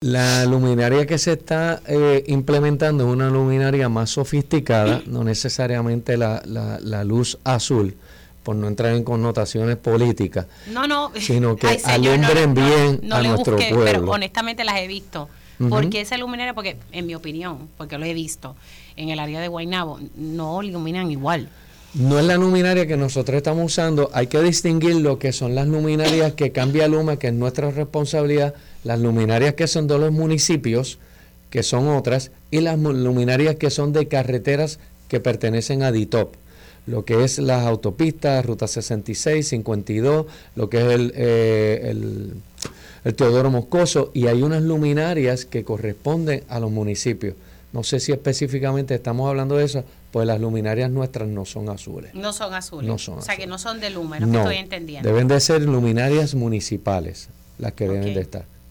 La luminaria que se está eh, implementando es una luminaria más sofisticada, no necesariamente la, la, luz azul, por no entrar en connotaciones políticas, no, no, sino que alumbren bien a nuestro pueblo. Pero honestamente las he visto. ¿Por qué esa luminaria? Porque, en mi opinión, porque lo he visto en el área de Guaynabo, no iluminan igual. No es la luminaria que nosotros estamos usando. Hay que distinguir lo que son las luminarias que cambia Luma, que es nuestra responsabilidad, las luminarias que son de los municipios, que son otras, y las luminarias que son de carreteras que pertenecen a DITOP. Lo que es las autopistas, Ruta 66, 52, lo que es el, eh, el, el Teodoro Moscoso, y hay unas luminarias que corresponden a los municipios. No sé si específicamente estamos hablando de eso, pues las luminarias nuestras no son azules. No son azules. No son o sea, que no son de Luma, no, estoy entendiendo. Deben de ser luminarias municipales las que deben de estar.